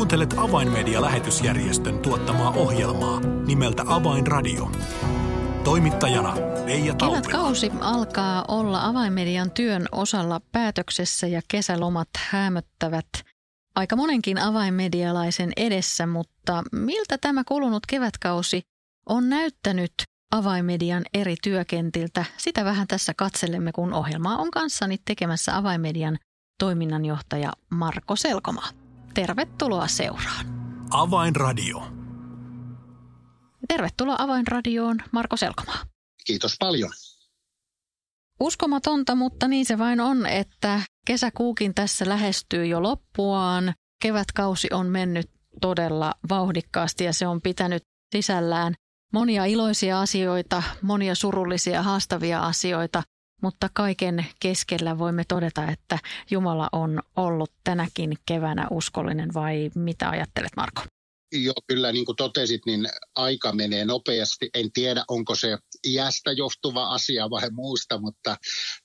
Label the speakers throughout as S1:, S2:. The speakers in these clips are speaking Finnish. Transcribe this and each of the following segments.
S1: Kuuntelet Avainmedia-lähetysjärjestön tuottamaa ohjelmaa nimeltä Avainradio. Toimittajana Leija
S2: Kevätkausi alkaa olla avainmedian työn osalla päätöksessä ja kesälomat hämöttävät aika monenkin avainmedialaisen edessä, mutta miltä tämä kulunut kevätkausi on näyttänyt avainmedian eri työkentiltä? Sitä vähän tässä katselemme, kun ohjelmaa on kanssani tekemässä avainmedian toiminnanjohtaja Marko Selkomaa. Tervetuloa seuraan.
S1: Avainradio.
S2: Tervetuloa Avainradioon, Marko Selkomaa.
S3: Kiitos paljon.
S2: Uskomatonta, mutta niin se vain on, että kesäkuukin tässä lähestyy jo loppuaan. Kevätkausi on mennyt todella vauhdikkaasti ja se on pitänyt sisällään monia iloisia asioita, monia surullisia haastavia asioita, mutta kaiken keskellä voimme todeta, että Jumala on ollut tänäkin keväänä uskollinen vai mitä ajattelet Marko?
S3: Joo, kyllä niin kuin totesit, niin aika menee nopeasti. En tiedä, onko se iästä johtuva asia vai muusta, mutta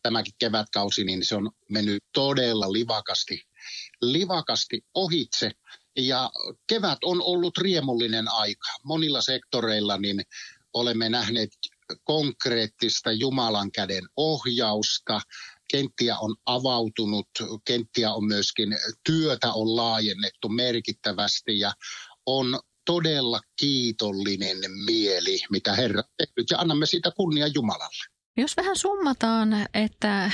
S3: tämäkin kevätkausi, niin se on mennyt todella livakasti, livakasti ohitse. Ja kevät on ollut riemullinen aika. Monilla sektoreilla niin olemme nähneet konkreettista Jumalan käden ohjausta, kenttiä on avautunut, kenttiä on myöskin, työtä on laajennettu merkittävästi ja on todella kiitollinen mieli, mitä Herra tehnyt ja annamme siitä kunnia Jumalalle.
S2: Jos vähän summataan, että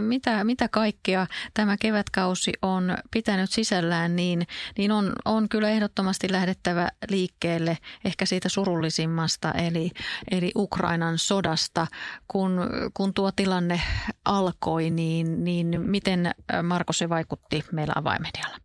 S2: mitä, mitä kaikkea tämä kevätkausi on pitänyt sisällään, niin, niin on, on kyllä ehdottomasti lähdettävä liikkeelle ehkä siitä surullisimmasta, eli, eli Ukrainan sodasta. Kun, kun tuo tilanne alkoi, niin, niin miten Marko se vaikutti meillä avaimedialla?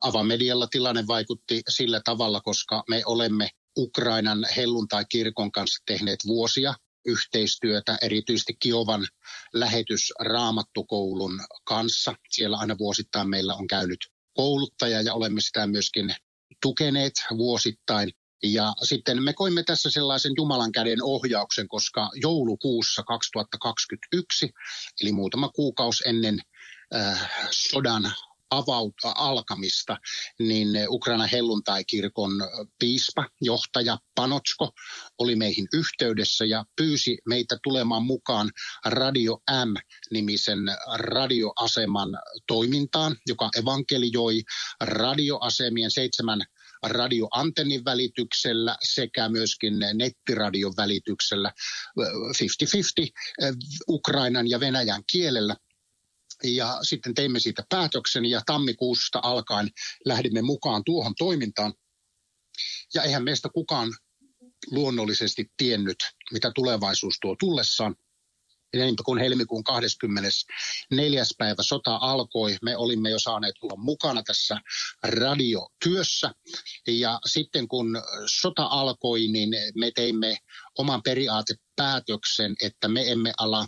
S3: Avamedialla tilanne vaikutti sillä tavalla, koska me olemme Ukrainan helluntai-kirkon kanssa tehneet vuosia yhteistyötä erityisesti Kiovan lähetysraamattukoulun kanssa. Siellä aina vuosittain meillä on käynyt kouluttaja ja olemme sitä myöskin tukeneet vuosittain. Ja sitten me koimme tässä sellaisen Jumalan käden ohjauksen, koska joulukuussa 2021, eli muutama kuukausi ennen äh, sodan avauta, alkamista, niin Ukraina helluntai-kirkon piispa, johtaja Panotsko oli meihin yhteydessä ja pyysi meitä tulemaan mukaan Radio M-nimisen radioaseman toimintaan, joka evankelioi radioasemien seitsemän radioantennin välityksellä sekä myöskin nettiradion välityksellä. 50-50 Ukrainan ja Venäjän kielellä ja sitten teimme siitä päätöksen ja tammikuusta alkaen lähdimme mukaan tuohon toimintaan. Ja eihän meistä kukaan luonnollisesti tiennyt, mitä tulevaisuus tuo tullessaan. Niin kun helmikuun 24. päivä sota alkoi, me olimme jo saaneet olla mukana tässä radiotyössä. Ja sitten kun sota alkoi, niin me teimme oman periaatepäätöksen, että me emme ala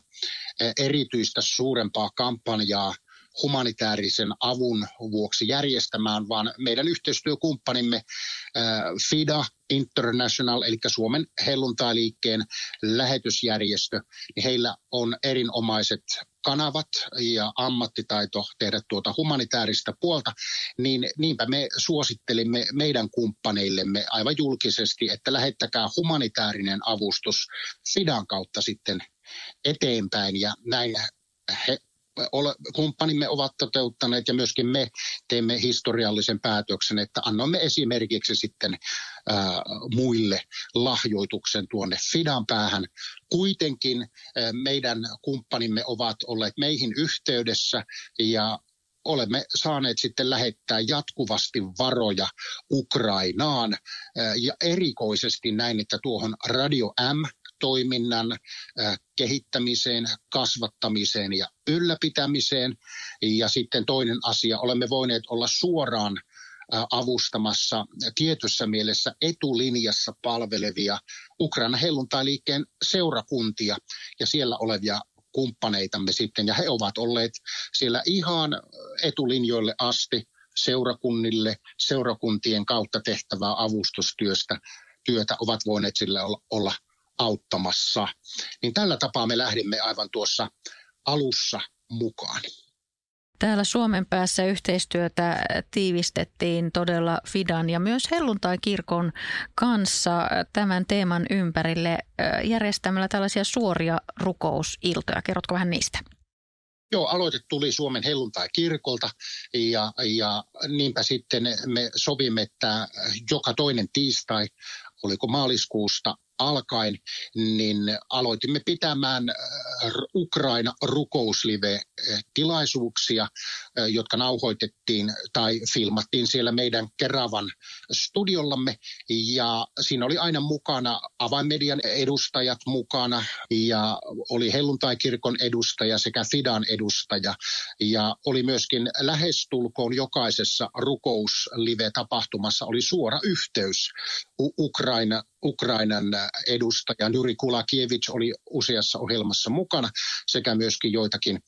S3: erityistä suurempaa kampanjaa humanitaarisen avun vuoksi järjestämään, vaan meidän yhteistyökumppanimme FIDA International, eli Suomen helluntailiikkeen lähetysjärjestö, niin heillä on erinomaiset kanavat ja ammattitaito tehdä tuota humanitaarista puolta, niin niinpä me suosittelimme meidän kumppaneillemme aivan julkisesti, että lähettäkää humanitaarinen avustus FIDAn kautta sitten eteenpäin ja näin he kumppanimme ovat toteuttaneet ja myöskin me teemme historiallisen päätöksen, että annamme esimerkiksi sitten ää, muille lahjoituksen tuonne Fidan päähän. Kuitenkin ää, meidän kumppanimme ovat olleet meihin yhteydessä ja olemme saaneet sitten lähettää jatkuvasti varoja Ukrainaan ja erikoisesti näin, että tuohon Radio M toiminnan kehittämiseen, kasvattamiseen ja ylläpitämiseen. Ja sitten toinen asia, olemme voineet olla suoraan avustamassa tietyssä mielessä etulinjassa palvelevia Ukraina helluntailiikkeen seurakuntia ja siellä olevia kumppaneitamme sitten. Ja he ovat olleet siellä ihan etulinjoille asti seurakunnille, seurakuntien kautta tehtävää avustustyöstä työtä ovat voineet sille olla, olla auttamassa. Niin tällä tapaa me lähdimme aivan tuossa alussa mukaan.
S2: Täällä Suomen päässä yhteistyötä tiivistettiin todella Fidan ja myös Helluntai-kirkon kanssa tämän teeman ympärille järjestämällä tällaisia suoria rukousiltoja. Kerrotko vähän niistä?
S3: Joo, aloite tuli Suomen helluntai-kirkolta ja, ja niinpä sitten me sovimme, että joka toinen tiistai, oliko maaliskuusta, alkaen, niin aloitimme pitämään äh, Ukraina rukouslive-tilaisuuksia, äh, jotka nauhoitettiin tai filmattiin siellä meidän Keravan studiollamme. Ja siinä oli aina mukana avainmedian edustajat mukana ja oli helluntai-kirkon edustaja sekä Fidan edustaja. Ja oli myöskin lähestulkoon jokaisessa rukouslive-tapahtumassa oli suora yhteys Ukraina, Ukrainan edustaja Juri Kulakiewicz oli useassa ohjelmassa mukana sekä myöskin joitakin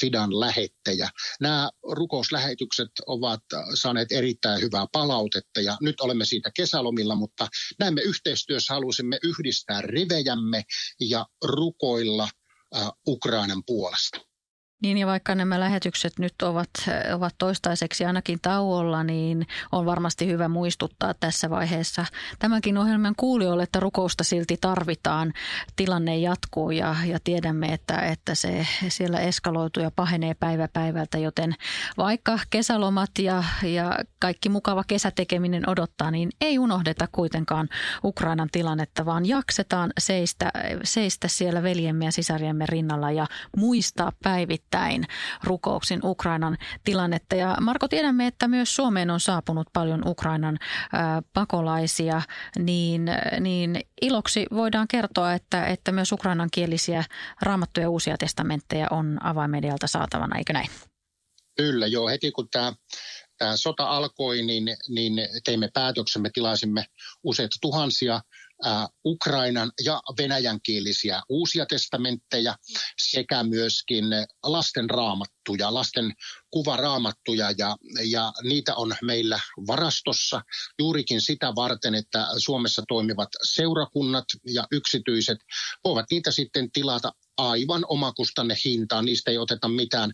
S3: Fidan lähettejä. Nämä rukouslähetykset ovat saaneet erittäin hyvää palautetta ja nyt olemme siitä kesälomilla, mutta näemme yhteistyössä halusimme yhdistää rivejämme ja rukoilla Ukrainan puolesta.
S2: Niin ja vaikka nämä lähetykset nyt ovat, ovat toistaiseksi ainakin tauolla, niin on varmasti hyvä muistuttaa tässä vaiheessa tämänkin ohjelman kuulijoille, että rukousta silti tarvitaan. Tilanne jatkuu ja, ja tiedämme, että, että se siellä eskaloituu ja pahenee päivä päivältä, joten vaikka kesälomat ja, ja kaikki mukava kesätekeminen odottaa, niin ei unohdeta kuitenkaan Ukrainan tilannetta, vaan jaksetaan seistä, seistä siellä veljemme ja sisariemme rinnalla ja muistaa päivittäin päivittäin rukouksin Ukrainan tilannetta. Ja Marko, tiedämme, että myös Suomeen on saapunut paljon Ukrainan pakolaisia, niin, niin iloksi voidaan kertoa, että, että myös ukrainankielisiä raamattuja uusia testamentteja on avaimedialta saatavana, eikö näin?
S3: Kyllä, joo. Heti kun tämä tämä sota alkoi, niin, niin teimme päätöksemme, tilaisimme useita tuhansia Ukrainan ja venäjänkielisiä uusia testamentteja sekä myöskin lasten raamattuja, lasten kuvaraamattuja ja, ja niitä on meillä varastossa juurikin sitä varten, että Suomessa toimivat seurakunnat ja yksityiset voivat niitä sitten tilata aivan omakustanne hintaan. Niistä ei oteta mitään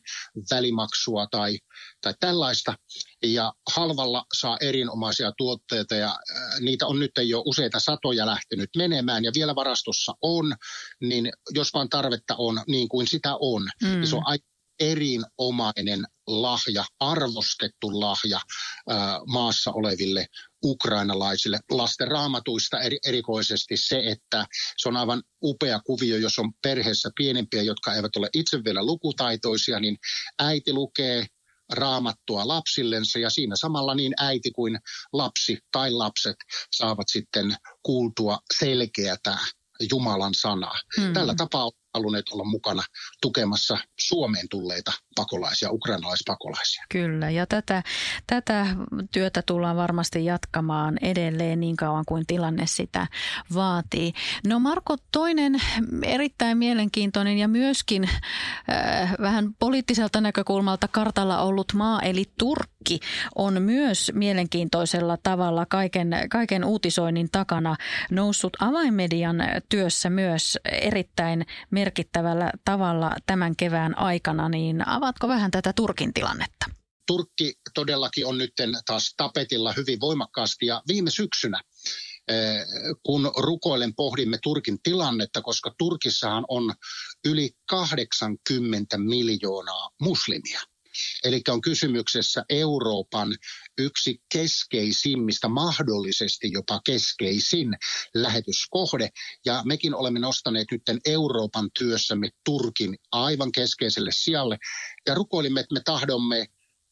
S3: välimaksua tai, tai tällaista. Ja halvalla saa erinomaisia tuotteita ja äh, niitä on nyt jo useita satoja lähtenyt menemään ja vielä varastossa on. Niin jos vaan tarvetta on, niin kuin sitä on, mm. niin se on aika erinomainen lahja, arvostettu lahja ää, maassa oleville ukrainalaisille. Lasten raamatuista eri, erikoisesti se, että se on aivan upea kuvio, jos on perheessä pienempiä, jotka eivät ole itse vielä lukutaitoisia, niin äiti lukee raamattua lapsillensa ja siinä samalla niin äiti kuin lapsi tai lapset saavat sitten kuultua selkeätä Jumalan sanaa. Hmm. Tällä tapaa halunneet olla mukana tukemassa Suomeen tulleita pakolaisia, ukrainalaispakolaisia.
S2: Kyllä, ja tätä, tätä työtä tullaan varmasti jatkamaan edelleen niin kauan kuin tilanne sitä vaatii. No Marko, toinen erittäin mielenkiintoinen ja myöskin äh, vähän poliittiselta näkökulmalta kartalla ollut maa, eli Turkki, on myös mielenkiintoisella tavalla kaiken, kaiken uutisoinnin takana noussut avainmedian työssä myös erittäin merkittävällä tavalla tämän kevään aikana, niin avaatko vähän tätä Turkin tilannetta?
S3: Turkki todellakin on nyt taas tapetilla hyvin voimakkaasti ja viime syksynä eh, kun rukoilen pohdimme Turkin tilannetta, koska Turkissahan on yli 80 miljoonaa muslimia. Eli on kysymyksessä Euroopan yksi keskeisimmistä, mahdollisesti jopa keskeisin lähetyskohde. Ja mekin olemme nostaneet nyt Euroopan työssämme Turkin aivan keskeiselle sijalle. Ja rukoilimme, että me tahdomme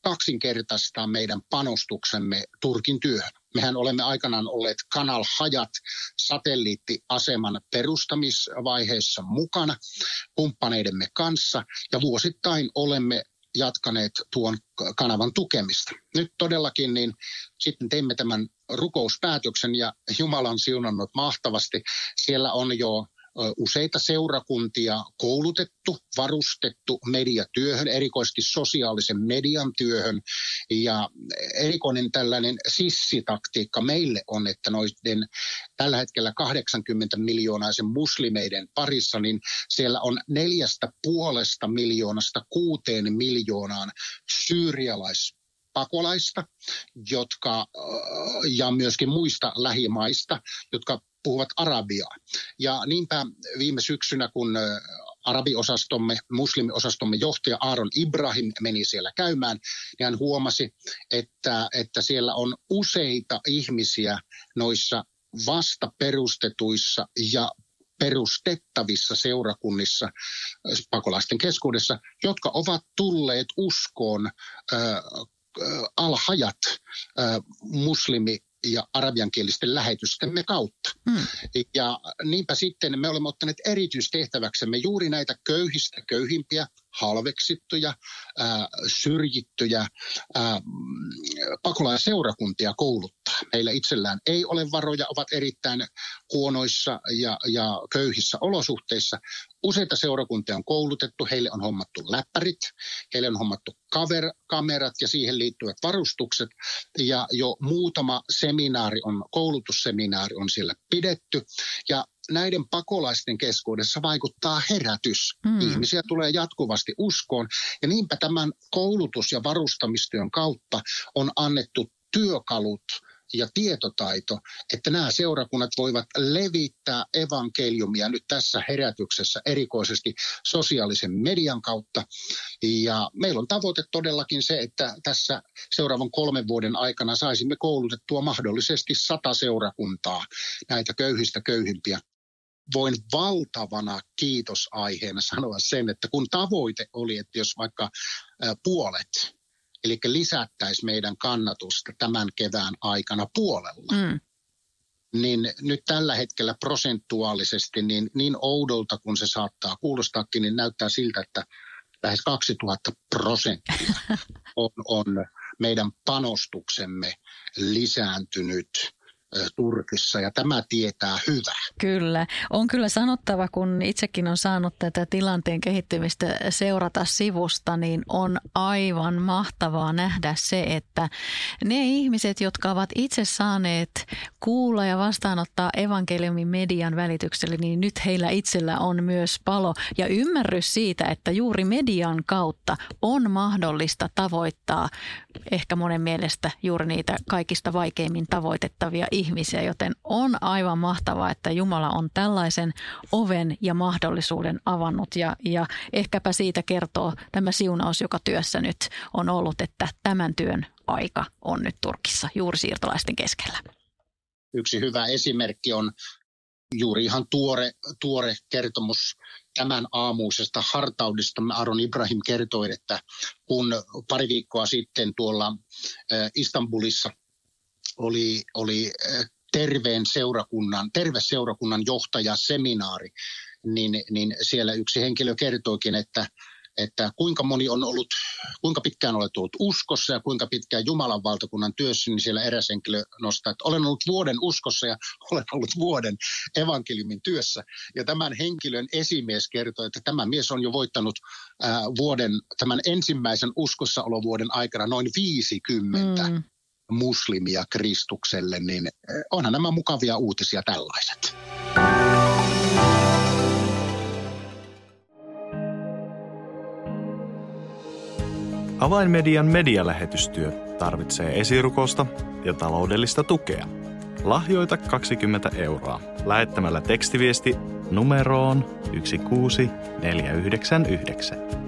S3: kaksinkertaistaa meidän panostuksemme Turkin työhön. Mehän olemme aikanaan olleet Kanal Hayat satelliittiaseman perustamisvaiheessa mukana kumppaneidemme kanssa ja vuosittain olemme jatkaneet tuon kanavan tukemista. Nyt todellakin niin sitten teimme tämän rukouspäätöksen ja Jumala on siunannut mahtavasti. Siellä on jo useita seurakuntia koulutettu, varustettu mediatyöhön, erikoisesti sosiaalisen median työhön. Ja erikoinen tällainen sissitaktiikka meille on, että noiden tällä hetkellä 80 miljoonaisen muslimeiden parissa, niin siellä on neljästä puolesta miljoonasta kuuteen miljoonaan syyrialais pakolaista, jotka, ja myöskin muista lähimaista, jotka puhuvat arabiaa. Ja niinpä viime syksynä, kun arabiosastomme, muslimiosastomme johtaja Aaron Ibrahim meni siellä käymään, niin hän huomasi, että, että siellä on useita ihmisiä noissa vasta perustetuissa ja perustettavissa seurakunnissa pakolaisten keskuudessa, jotka ovat tulleet uskoon äh, al-hajat äh, muslimi ja arabiankielisten lähetystemme kautta. Hmm. Ja niinpä sitten me olemme ottaneet erityistehtäväksemme juuri näitä köyhistä köyhimpiä, halveksittuja, ää, syrjittyjä ää, pakolaisseurakuntia kouluttaa. Heillä itsellään ei ole varoja, ovat erittäin huonoissa ja, ja köyhissä olosuhteissa. Useita seurakuntia on koulutettu, heille on hommattu läppärit, heille on hommattu kaver, kamerat ja siihen liittyvät varustukset. Ja jo muutama seminaari on, koulutusseminaari on siellä pidetty. Ja näiden pakolaisten keskuudessa vaikuttaa herätys. Mm. Ihmisiä tulee jatkuvasti uskoon. Ja niinpä tämän koulutus- ja varustamistyön kautta on annettu työkalut ja tietotaito, että nämä seurakunnat voivat levittää evankeliumia nyt tässä herätyksessä erikoisesti sosiaalisen median kautta. Ja meillä on tavoite todellakin se, että tässä seuraavan kolmen vuoden aikana saisimme koulutettua mahdollisesti sata seurakuntaa, näitä köyhistä köyhimpiä voin valtavana kiitosaiheena sanoa sen, että kun tavoite oli, että jos vaikka puolet, eli lisättäisiin meidän kannatusta tämän kevään aikana puolella, mm. niin nyt tällä hetkellä prosentuaalisesti niin, niin oudolta kuin se saattaa kuulostaakin, niin näyttää siltä, että lähes 2000 prosenttia on, on meidän panostuksemme lisääntynyt Turkissa ja tämä tietää hyvää.
S2: Kyllä. On kyllä sanottava, kun itsekin on saanut tätä tilanteen kehittymistä seurata sivusta, niin on aivan mahtavaa nähdä se, että ne ihmiset, jotka ovat itse saaneet kuulla ja vastaanottaa evankeliumin median välityksellä, niin nyt heillä itsellä on myös palo ja ymmärrys siitä, että juuri median kautta on mahdollista tavoittaa ehkä monen mielestä juuri niitä kaikista vaikeimmin tavoitettavia ihmisiä, joten on aivan mahtavaa, että Jumala on tällaisen oven ja mahdollisuuden avannut ja, ja ehkäpä siitä kertoo tämä siunaus, joka työssä nyt on ollut, että tämän työn aika on nyt Turkissa juuri siirtolaisten keskellä.
S3: Yksi hyvä esimerkki on juuri ihan tuore, tuore kertomus tämän aamuisesta hartaudesta. Aron Ibrahim kertoi, että kun pari viikkoa sitten tuolla Istanbulissa oli, oli terveen seurakunnan, terveseurakunnan johtajaseminaari, niin, niin siellä yksi henkilö kertoikin, että että kuinka moni on ollut, kuinka pitkään olet ollut uskossa ja kuinka pitkään Jumalan valtakunnan työssä, niin siellä eräs henkilö nostaa, että olen ollut vuoden uskossa ja olen ollut vuoden evankeliumin työssä. Ja tämän henkilön esimies kertoi, että tämä mies on jo voittanut ää, vuoden, tämän ensimmäisen uskossaolovuoden aikana noin 50 mm. Muslimia Kristukselle, niin onhan nämä mukavia uutisia tällaiset.
S4: Avainmedian medialähetystyö tarvitsee esirukosta ja taloudellista tukea. Lahjoita 20 euroa lähettämällä tekstiviesti numeroon 16499.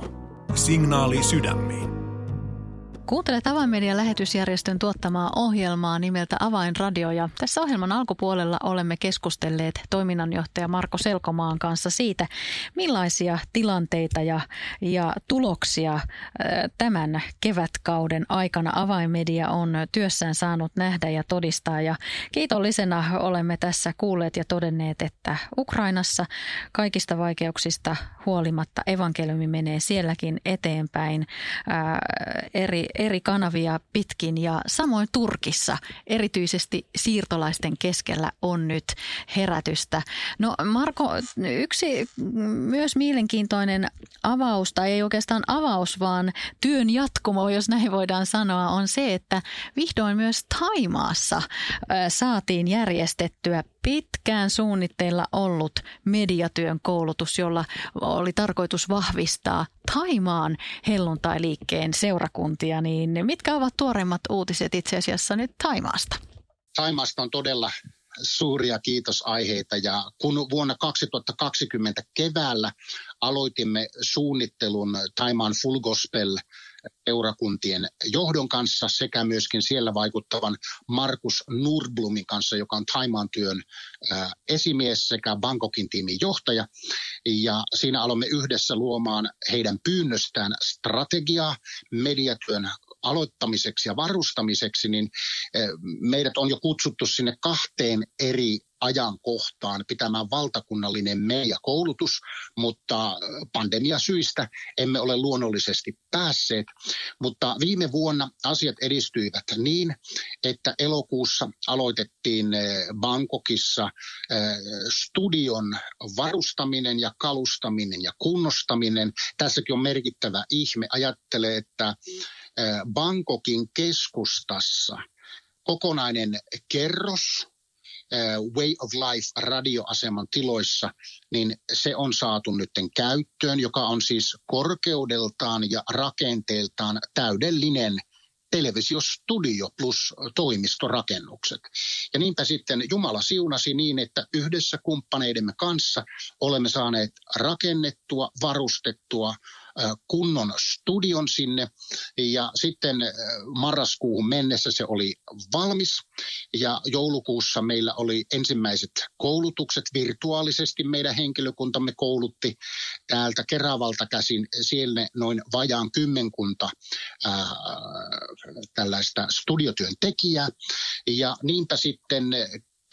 S1: Signaali sydämiin.
S2: Kuuntelet Avainmedian lähetysjärjestön tuottamaa ohjelmaa nimeltä Avainradio ja tässä ohjelman alkupuolella olemme keskustelleet toiminnanjohtaja Marko Selkomaan kanssa siitä, millaisia tilanteita ja, ja tuloksia tämän kevätkauden aikana Avainmedia on työssään saanut nähdä ja todistaa. Ja kiitollisena olemme tässä kuulleet ja todenneet, että Ukrainassa kaikista vaikeuksista huolimatta evankeliumi menee sielläkin eteenpäin ää, eri, eri kanavia pitkin ja samoin Turkissa erityisesti siirtolaisten keskellä on nyt herätystä. No Marko, yksi myös mielenkiintoinen avaus, tai ei oikeastaan avaus, vaan työn jatkumo, jos näin voidaan sanoa, on se, että vihdoin myös Taimaassa saatiin järjestettyä pitkään suunnitteilla ollut mediatyön koulutus, jolla oli tarkoitus vahvistaa Taimaan helluntailiikkeen seurakuntia, niin mitkä ovat tuoreimmat uutiset itse asiassa nyt Taimaasta?
S3: Taimaasta on todella suuria kiitosaiheita ja kun vuonna 2020 keväällä aloitimme suunnittelun Taimaan Full Gospel seurakuntien johdon kanssa sekä myöskin siellä vaikuttavan Markus Nurblumin kanssa, joka on Taimaan työn esimies sekä Bangkokin tiimin johtaja. Ja siinä aloimme yhdessä luomaan heidän pyynnöstään strategiaa mediatyön aloittamiseksi ja varustamiseksi, niin meidät on jo kutsuttu sinne kahteen eri ajankohtaan pitämään valtakunnallinen media-koulutus, mutta pandemiasyistä emme ole luonnollisesti päässeet. Mutta viime vuonna asiat edistyivät niin, että elokuussa aloitettiin Bangkokissa studion varustaminen ja kalustaminen ja kunnostaminen. Tässäkin on merkittävä ihme. Ajattelee, että Bangkokin keskustassa kokonainen kerros Way of Life radioaseman tiloissa, niin se on saatu nyt käyttöön, joka on siis korkeudeltaan ja rakenteeltaan täydellinen televisiostudio plus toimistorakennukset. Ja niinpä sitten Jumala siunasi niin, että yhdessä kumppaneidemme kanssa olemme saaneet rakennettua, varustettua kunnon studion sinne. Ja sitten marraskuuhun mennessä se oli valmis. Ja joulukuussa meillä oli ensimmäiset koulutukset. Virtuaalisesti. Meidän henkilökuntamme koulutti täältä Keravalta käsin. Siellä noin vajaan kymmenkunta ää, tällaista studiotyöntekijää. Ja niinpä sitten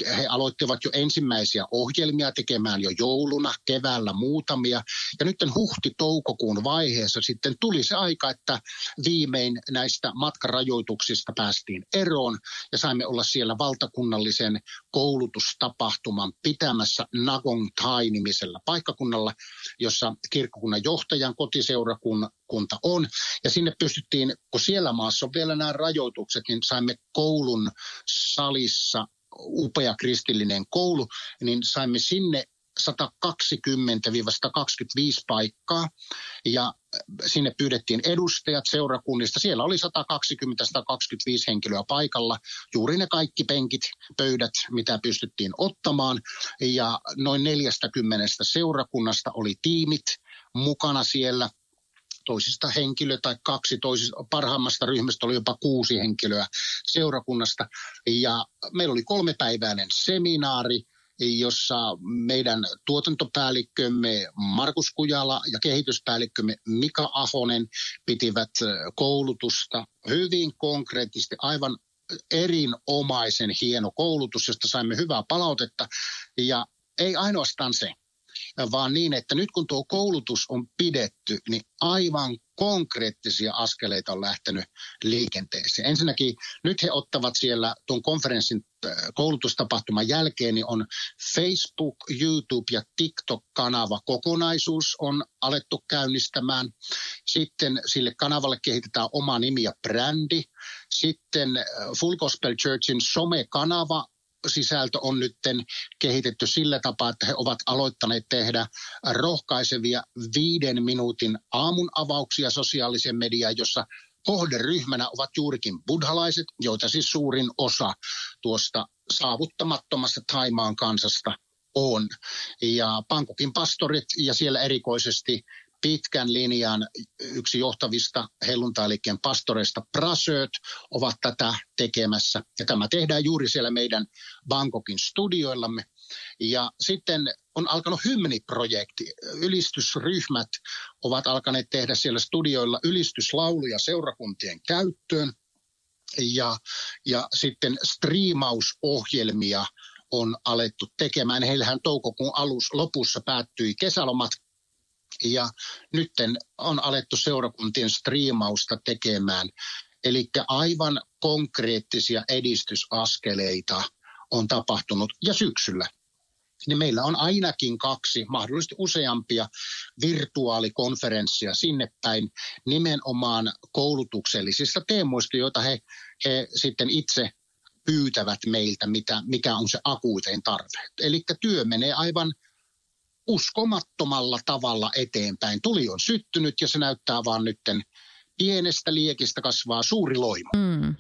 S3: he aloittivat jo ensimmäisiä ohjelmia tekemään jo jouluna, keväällä muutamia. Ja nyt huhti-toukokuun vaiheessa sitten tuli se aika, että viimein näistä matkarajoituksista päästiin eroon ja saimme olla siellä valtakunnallisen koulutustapahtuman pitämässä Nagong Tai-nimisellä paikkakunnalla, jossa kirkkokunnan johtajan kotiseurakunta on. Ja sinne pystyttiin, kun siellä maassa on vielä nämä rajoitukset, niin saimme koulun salissa upea kristillinen koulu, niin saimme sinne 120-125 paikkaa ja sinne pyydettiin edustajat seurakunnista. Siellä oli 120-125 henkilöä paikalla, juuri ne kaikki penkit, pöydät, mitä pystyttiin ottamaan. Ja noin 40 seurakunnasta oli tiimit mukana siellä toisista henkilö tai kaksi, toisista, parhaimmasta ryhmästä oli jopa kuusi henkilöä seurakunnasta. Ja meillä oli kolmepäiväinen seminaari, jossa meidän tuotantopäällikkömme Markus Kujala ja kehityspäällikkömme Mika Ahonen pitivät koulutusta hyvin konkreettisesti, aivan erinomaisen hieno koulutus, josta saimme hyvää palautetta. Ja ei ainoastaan se, vaan niin, että nyt kun tuo koulutus on pidetty, niin aivan konkreettisia askeleita on lähtenyt liikenteeseen. Ensinnäkin nyt he ottavat siellä tuon konferenssin koulutustapahtuman jälkeen, niin on Facebook, YouTube ja TikTok-kanava kokonaisuus on alettu käynnistämään. Sitten sille kanavalle kehitetään oma nimi ja brändi. Sitten Full Gospel Churchin some-kanava sisältö on nyt kehitetty sillä tapaa, että he ovat aloittaneet tehdä rohkaisevia viiden minuutin aamun avauksia sosiaalisen mediaan, jossa kohderyhmänä ovat juurikin buddhalaiset, joita siis suurin osa tuosta saavuttamattomasta Taimaan kansasta on. Ja Pankokin pastorit ja siellä erikoisesti pitkän linjan yksi johtavista helluntaliikkeen pastoreista Prasöt ovat tätä tekemässä. Ja tämä tehdään juuri siellä meidän Bangkokin studioillamme. Ja sitten on alkanut hymniprojekti. Ylistysryhmät ovat alkaneet tehdä siellä studioilla ylistyslauluja seurakuntien käyttöön. Ja, ja sitten striimausohjelmia on alettu tekemään. Heillähän toukokuun alus, lopussa päättyi kesälomat ja nyt on alettu seurakuntien striimausta tekemään. Eli aivan konkreettisia edistysaskeleita on tapahtunut. Ja syksyllä niin meillä on ainakin kaksi, mahdollisesti useampia virtuaalikonferenssia sinne päin nimenomaan koulutuksellisista teemoista, joita he, he sitten itse pyytävät meiltä, mitä, mikä on se akuutein tarve. Eli työ menee aivan uskomattomalla tavalla eteenpäin. Tuli on syttynyt ja se näyttää vaan nytten pienestä liekistä kasvaa suuri loima. Mm.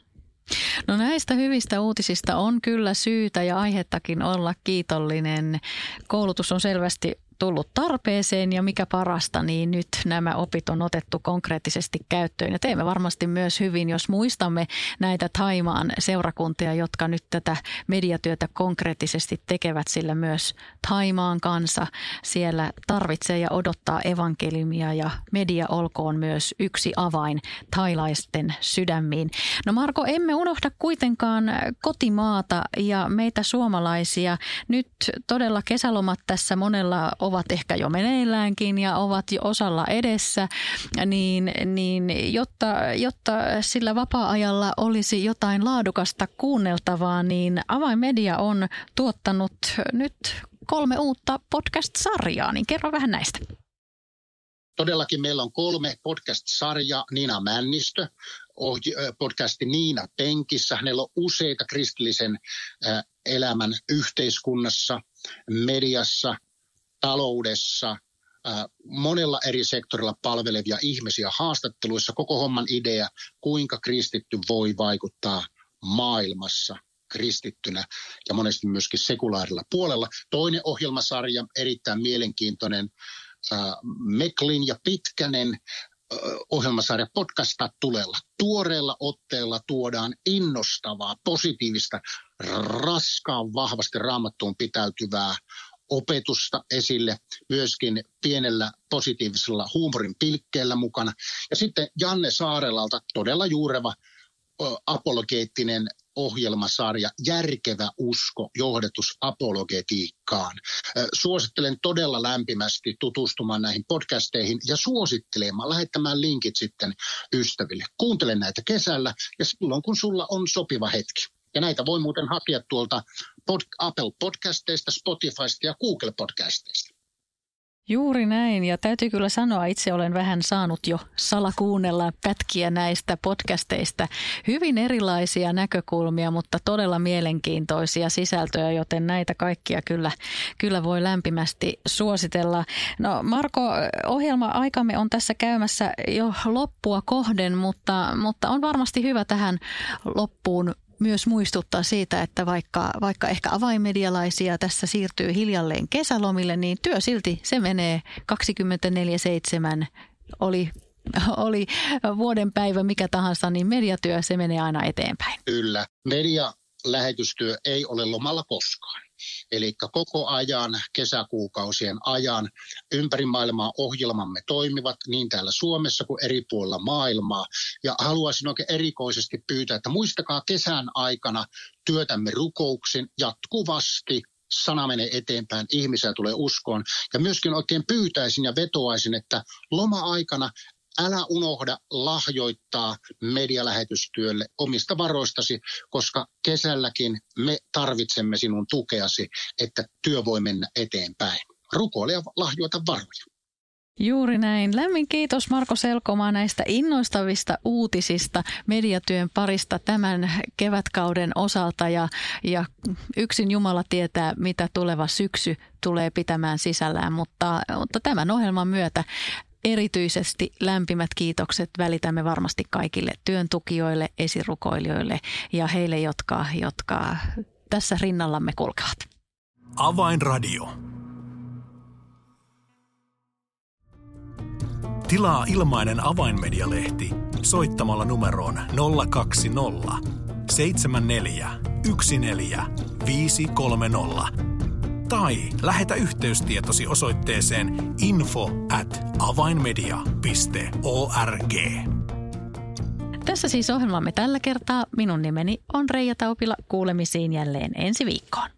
S2: No näistä hyvistä uutisista on kyllä syytä ja aihettakin olla kiitollinen. Koulutus on selvästi tullut tarpeeseen ja mikä parasta, niin nyt nämä opit on otettu konkreettisesti käyttöön. Ja teemme varmasti myös hyvin, jos muistamme näitä Taimaan seurakuntia, jotka nyt tätä mediatyötä konkreettisesti tekevät, sillä myös Taimaan kansa siellä tarvitsee ja odottaa evankeliumia ja media olkoon myös yksi avain tailaisten sydämiin. No Marko, emme unohda kuitenkaan kotimaata ja meitä suomalaisia. Nyt todella kesälomat tässä monella ovat ehkä jo meneilläänkin ja ovat jo osalla edessä, niin, niin jotta, jotta sillä vapaa-ajalla olisi jotain laadukasta kuunneltavaa, niin Avainmedia on tuottanut nyt kolme uutta podcast-sarjaa, niin kerro vähän näistä.
S3: Todellakin meillä on kolme podcast-sarjaa. Niina Männistö, podcasti Niina Penkissä. Hänellä on useita kristillisen elämän yhteiskunnassa, mediassa taloudessa, monella eri sektorilla palvelevia ihmisiä haastatteluissa. Koko homman idea, kuinka kristitty voi vaikuttaa maailmassa kristittynä ja monesti myöskin sekulaarilla puolella. Toinen ohjelmasarja, erittäin mielenkiintoinen, Meklin ja Pitkänen ohjelmasarja podcasta tulella. Tuoreella otteella tuodaan innostavaa, positiivista, raskaan vahvasti raamattuun pitäytyvää opetusta esille, myöskin pienellä positiivisella huumorin pilkkeellä mukana. Ja sitten Janne Saarelalta todella juureva apologeettinen ohjelmasarja Järkevä usko, johdatus apologetiikkaan. Suosittelen todella lämpimästi tutustumaan näihin podcasteihin ja suosittelemaan, lähettämään linkit sitten ystäville. Kuuntele näitä kesällä ja silloin kun sulla on sopiva hetki. Ja näitä voi muuten hakea tuolta pod, Apple Podcasteista, Spotifysta ja Google Podcasteista.
S2: Juuri näin ja täytyy kyllä sanoa, itse olen vähän saanut jo salakuunnella pätkiä näistä podcasteista. Hyvin erilaisia näkökulmia, mutta todella mielenkiintoisia sisältöjä, joten näitä kaikkia kyllä, kyllä voi lämpimästi suositella. No Marko, ohjelma-aikamme on tässä käymässä jo loppua kohden, mutta, mutta on varmasti hyvä tähän loppuun myös muistuttaa siitä, että vaikka, vaikka ehkä avainmedialaisia tässä siirtyy hiljalleen kesälomille, niin työ silti se menee 24-7, oli oli vuoden päivä mikä tahansa, niin mediatyö se menee aina eteenpäin.
S3: Kyllä. Media lähetystyö ei ole lomalla koskaan. Eli koko ajan, kesäkuukausien ajan, ympäri maailmaa ohjelmamme toimivat niin täällä Suomessa kuin eri puolilla maailmaa. Ja haluaisin oikein erikoisesti pyytää, että muistakaa kesän aikana työtämme rukouksin jatkuvasti sana menee eteenpäin, ihmisiä tulee uskoon. Ja myöskin oikein pyytäisin ja vetoaisin, että loma-aikana älä unohda lahjoittaa medialähetystyölle omista varoistasi, koska kesälläkin me tarvitsemme sinun tukeasi, että työ voi mennä eteenpäin. Rukoile ja lahjoita varoja.
S2: Juuri näin. Lämmin kiitos Marko Selkomaa näistä innoistavista uutisista mediatyön parista tämän kevätkauden osalta ja, ja yksin Jumala tietää, mitä tuleva syksy tulee pitämään sisällään, mutta, mutta tämän ohjelman myötä erityisesti lämpimät kiitokset välitämme varmasti kaikille työntukijoille, esirukoilijoille ja heille, jotka, jotka tässä rinnallamme kulkevat.
S1: Avainradio. Tilaa ilmainen avainmedialehti soittamalla numeroon 020 74 14 tai lähetä yhteystietosi osoitteeseen info at avainmedia.org.
S2: Tässä siis ohjelmamme tällä kertaa. Minun nimeni on Reija Taupila. Kuulemisiin jälleen ensi viikkoon.